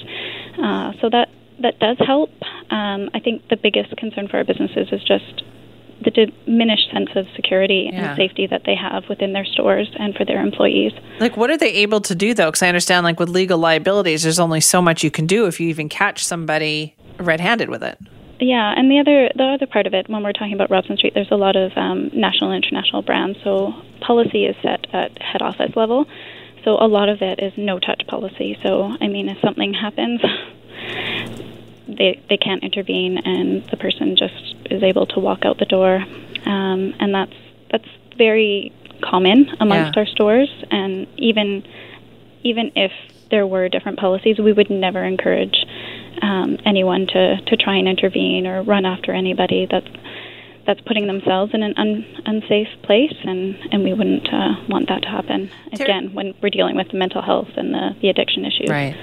uh, so that that does help. Um, I think the biggest concern for our businesses is just the diminished sense of security yeah. and safety that they have within their stores and for their employees. Like, what are they able to do though? Because I understand, like with legal liabilities, there's only so much you can do if you even catch somebody red-handed with it. Yeah, and the other the other part of it, when we're talking about Robson Street, there's a lot of um, national and international brands. So policy is set at head office level. So a lot of it is no touch policy. So I mean, if something happens, they they can't intervene, and the person just is able to walk out the door, um, and that's that's very common amongst yeah. our stores. And even even if there were different policies, we would never encourage um, anyone to, to try and intervene or run after anybody that's that's putting themselves in an un, unsafe place, and, and we wouldn't uh, want that to happen again when we're dealing with the mental health and the, the addiction issues. Right.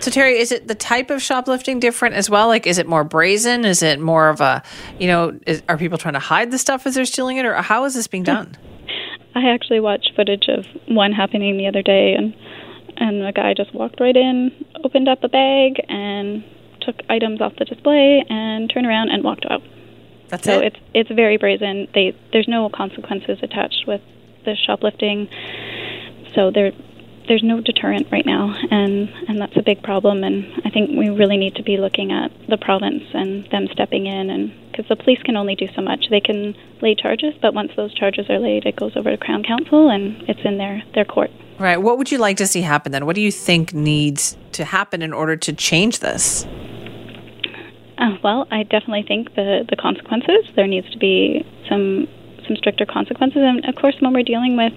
So, Terry, is it the type of shoplifting different as well? Like, is it more brazen? Is it more of a, you know, is, are people trying to hide the stuff as they're stealing it, or how is this being done? I actually watched footage of one happening the other day, and and the guy just walked right in, opened up a bag, and took items off the display and turned around and walked out. That's so it. it's it's very brazen. They there's no consequences attached with the shoplifting. So there there's no deterrent right now and and that's a big problem and I think we really need to be looking at the province and them stepping in and because the police can only do so much they can lay charges but once those charges are laid it goes over to crown counsel and it's in their their court right what would you like to see happen then what do you think needs to happen in order to change this uh, well, I definitely think the the consequences. There needs to be some some stricter consequences, and of course, when we're dealing with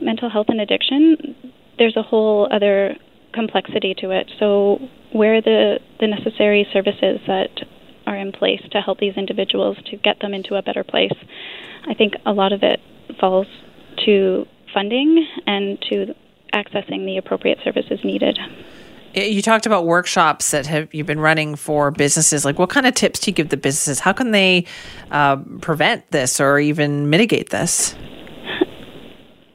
mental health and addiction, there's a whole other complexity to it. So, where the the necessary services that are in place to help these individuals to get them into a better place, I think a lot of it falls to funding and to accessing the appropriate services needed. You talked about workshops that have you've been running for businesses. Like, what kind of tips do you give the businesses? How can they uh, prevent this or even mitigate this?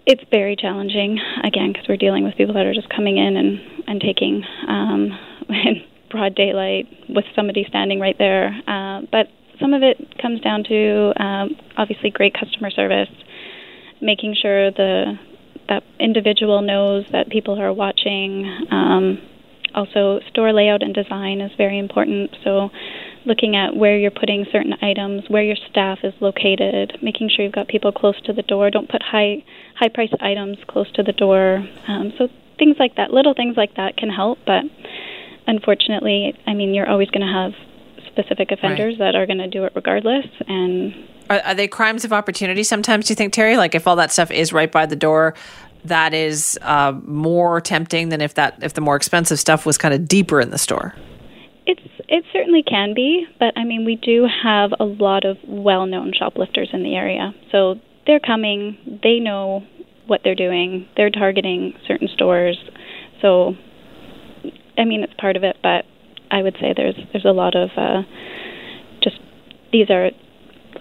It's very challenging, again, because we're dealing with people that are just coming in and, and taking um, in broad daylight with somebody standing right there. Uh, but some of it comes down to um, obviously great customer service, making sure the that individual knows that people are watching. Um, also, store layout and design is very important. So, looking at where you're putting certain items, where your staff is located, making sure you've got people close to the door. Don't put high high priced items close to the door. Um, so things like that, little things like that can help. But unfortunately, I mean, you're always going to have specific offenders right. that are going to do it regardless. And are, are they crimes of opportunity? Sometimes do you think, Terry? Like if all that stuff is right by the door, that is uh, more tempting than if that if the more expensive stuff was kind of deeper in the store. It's it certainly can be, but I mean we do have a lot of well-known shoplifters in the area, so they're coming. They know what they're doing. They're targeting certain stores, so I mean it's part of it, but I would say there's there's a lot of uh, just these are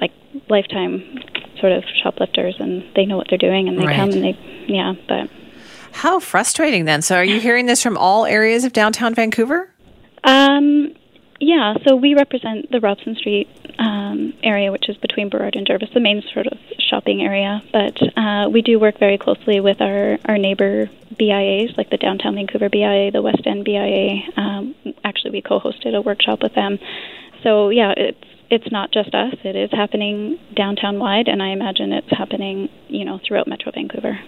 like lifetime sort of shoplifters and they know what they're doing and they right. come and they yeah but how frustrating then. So are you hearing this from all areas of downtown vancouver? Um yeah so we represent the robson street um, area which is between burrard and jervis the main sort of shopping area. But uh, we do work very closely with our, our neighbor bias like the downtown vancouver bia the west end bia um, actually we co-hosted a workshop with them. So yeah it's it's not just us. It is happening downtown wide, and I imagine it's happening, you know, throughout Metro Vancouver.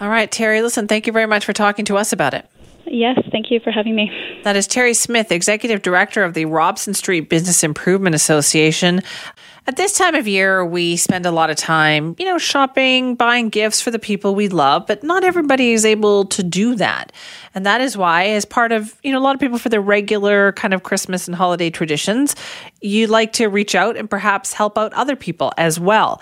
All right, Terry, listen, thank you very much for talking to us about it. Yes, thank you for having me. That is Terry Smith, Executive Director of the Robson Street Business Improvement Association. At this time of year, we spend a lot of time, you know, shopping, buying gifts for the people we love, but not everybody is able to do that. And that is why, as part of, you know, a lot of people for their regular kind of Christmas and holiday traditions, you like to reach out and perhaps help out other people as well.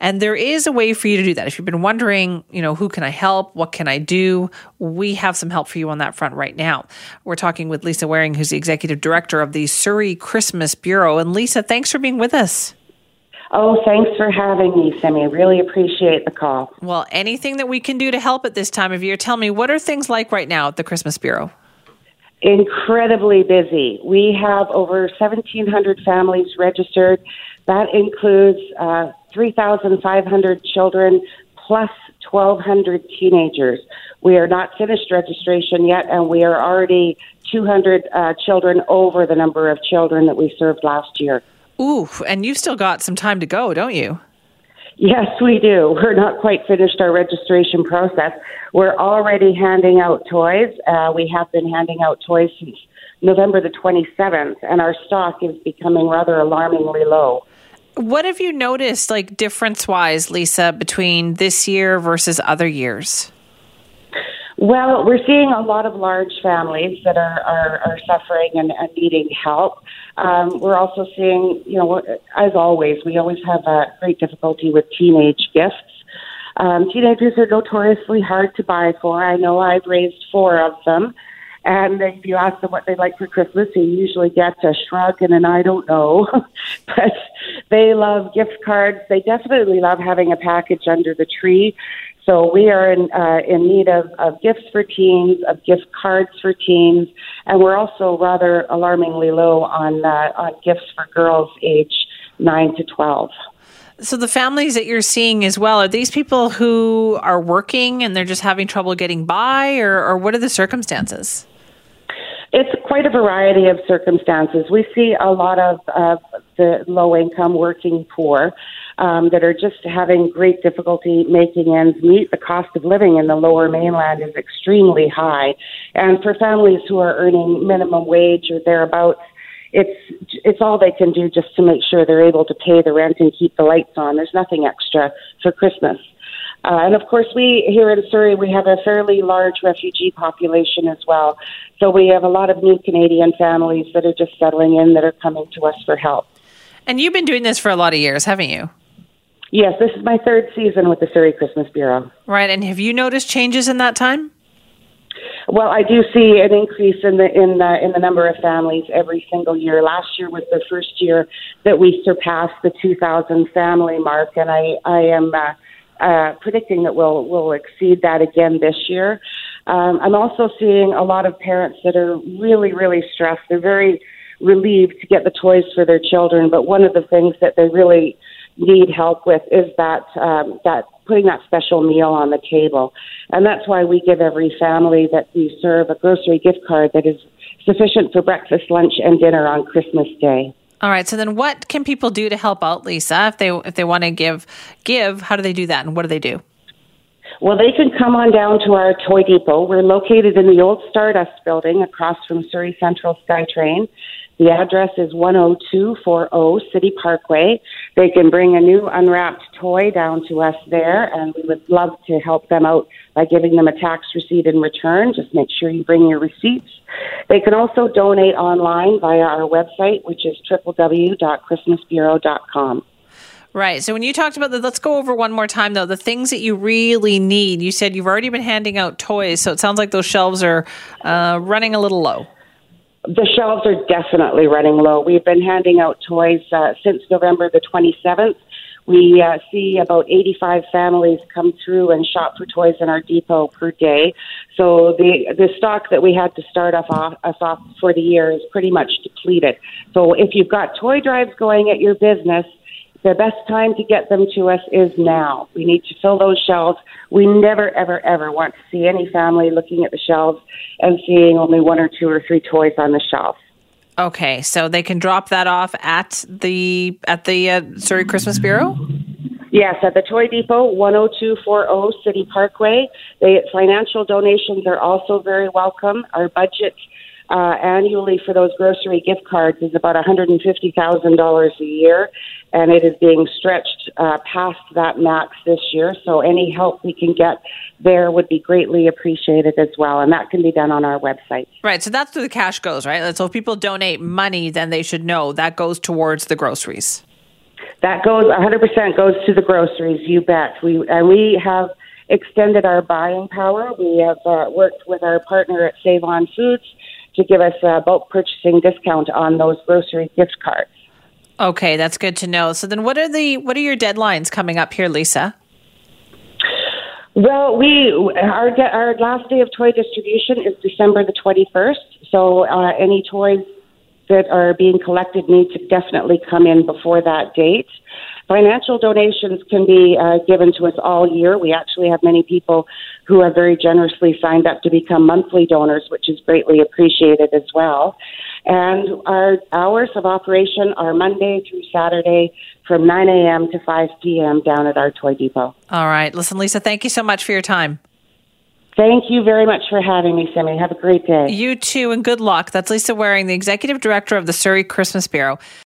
And there is a way for you to do that. If you've been wondering, you know, who can I help? What can I do? We have some help for you on that front right now. We're talking with Lisa Waring, who's the executive director of the Surrey Christmas Bureau. And Lisa, thanks for being with us. Oh, thanks for having me, Simi. Really appreciate the call. Well, anything that we can do to help at this time of year, tell me, what are things like right now at the Christmas Bureau? Incredibly busy. We have over 1,700 families registered. That includes uh, 3,500 children plus 1,200 teenagers. We are not finished registration yet, and we are already 200 uh, children over the number of children that we served last year. Ooh, and you've still got some time to go, don't you? Yes, we do. We're not quite finished our registration process. We're already handing out toys. Uh, we have been handing out toys since November the 27th, and our stock is becoming rather alarmingly low. What have you noticed, like difference wise, Lisa, between this year versus other years? Well, we're seeing a lot of large families that are, are, are suffering and, and needing help. Um, we're also seeing, you know, as always, we always have a great difficulty with teenage gifts. Um, teenagers are notoriously hard to buy for. I know I've raised four of them. And if you ask them what they like for Christmas, you usually get a shrug and an I don't know. but they love gift cards. They definitely love having a package under the tree. So we are in, uh, in need of, of gifts for teens, of gift cards for teens, and we're also rather alarmingly low on, uh, on gifts for girls age 9 to 12. So the families that you're seeing as well, are these people who are working and they're just having trouble getting by, or, or what are the circumstances? It's quite a variety of circumstances. We see a lot of uh, the low income working poor um, that are just having great difficulty making ends meet. The cost of living in the lower mainland is extremely high. And for families who are earning minimum wage or thereabouts, it's it's all they can do just to make sure they're able to pay the rent and keep the lights on. There's nothing extra for Christmas. Uh, and of course, we here in Surrey, we have a fairly large refugee population as well. So we have a lot of new Canadian families that are just settling in that are coming to us for help. And you've been doing this for a lot of years, haven't you? Yes, this is my third season with the Surrey Christmas Bureau. Right. And have you noticed changes in that time? Well, I do see an increase in the in the in the number of families every single year. Last year was the first year that we surpassed the 2,000 family mark, and I I am uh, uh, predicting that we'll we'll exceed that again this year. Um, I'm also seeing a lot of parents that are really really stressed. They're very relieved to get the toys for their children, but one of the things that they really need help with is that um, that putting that special meal on the table, and that's why we give every family that we serve a grocery gift card that is sufficient for breakfast, lunch, and dinner on Christmas Day. All right. So then, what can people do to help out, Lisa? If they if they want to give give, how do they do that, and what do they do? Well, they can come on down to our Toy Depot. We're located in the old Stardust building across from Surrey Central SkyTrain. The address is 10240 City Parkway. They can bring a new unwrapped toy down to us there, and we would love to help them out by giving them a tax receipt in return. Just make sure you bring your receipts. They can also donate online via our website, which is www.christmasbureau.com. Right. So when you talked about the, let's go over one more time though, the things that you really need. You said you've already been handing out toys, so it sounds like those shelves are uh, running a little low. The shelves are definitely running low. We've been handing out toys uh, since November the 27th. We uh, see about 85 families come through and shop for toys in our depot per day. So the the stock that we had to start off, off us off for the year is pretty much depleted. So if you've got toy drives going at your business, the best time to get them to us is now. We need to fill those shelves. We never, ever, ever want to see any family looking at the shelves and seeing only one or two or three toys on the shelf. Okay, so they can drop that off at the at the uh, Surrey Christmas Bureau. Yes, at the Toy Depot, 10240 City Parkway. The financial donations are also very welcome. Our budget uh, annually for those grocery gift cards is about $150,000 a year, and it is being stretched uh, past that max this year. So any help we can get there would be greatly appreciated as well, and that can be done on our website. Right, so that's where the cash goes, right? So if people donate money, then they should know that goes towards the groceries. That goes 100% goes to the groceries. You bet. We and we have extended our buying power. We have uh, worked with our partner at Save On Foods to give us a bulk purchasing discount on those grocery gift cards. Okay, that's good to know. So then, what are the what are your deadlines coming up here, Lisa? Well, we our our last day of toy distribution is December the twenty first. So uh, any toys that are being collected need to definitely come in before that date. Financial donations can be uh, given to us all year. We actually have many people who have very generously signed up to become monthly donors, which is greatly appreciated as well. And our hours of operation are Monday through Saturday from 9 a.m. to 5 p.m. down at our toy depot. All right. Listen, Lisa, thank you so much for your time. Thank you very much for having me, Simi. Have a great day. You too, and good luck. That's Lisa Waring, the Executive Director of the Surrey Christmas Bureau.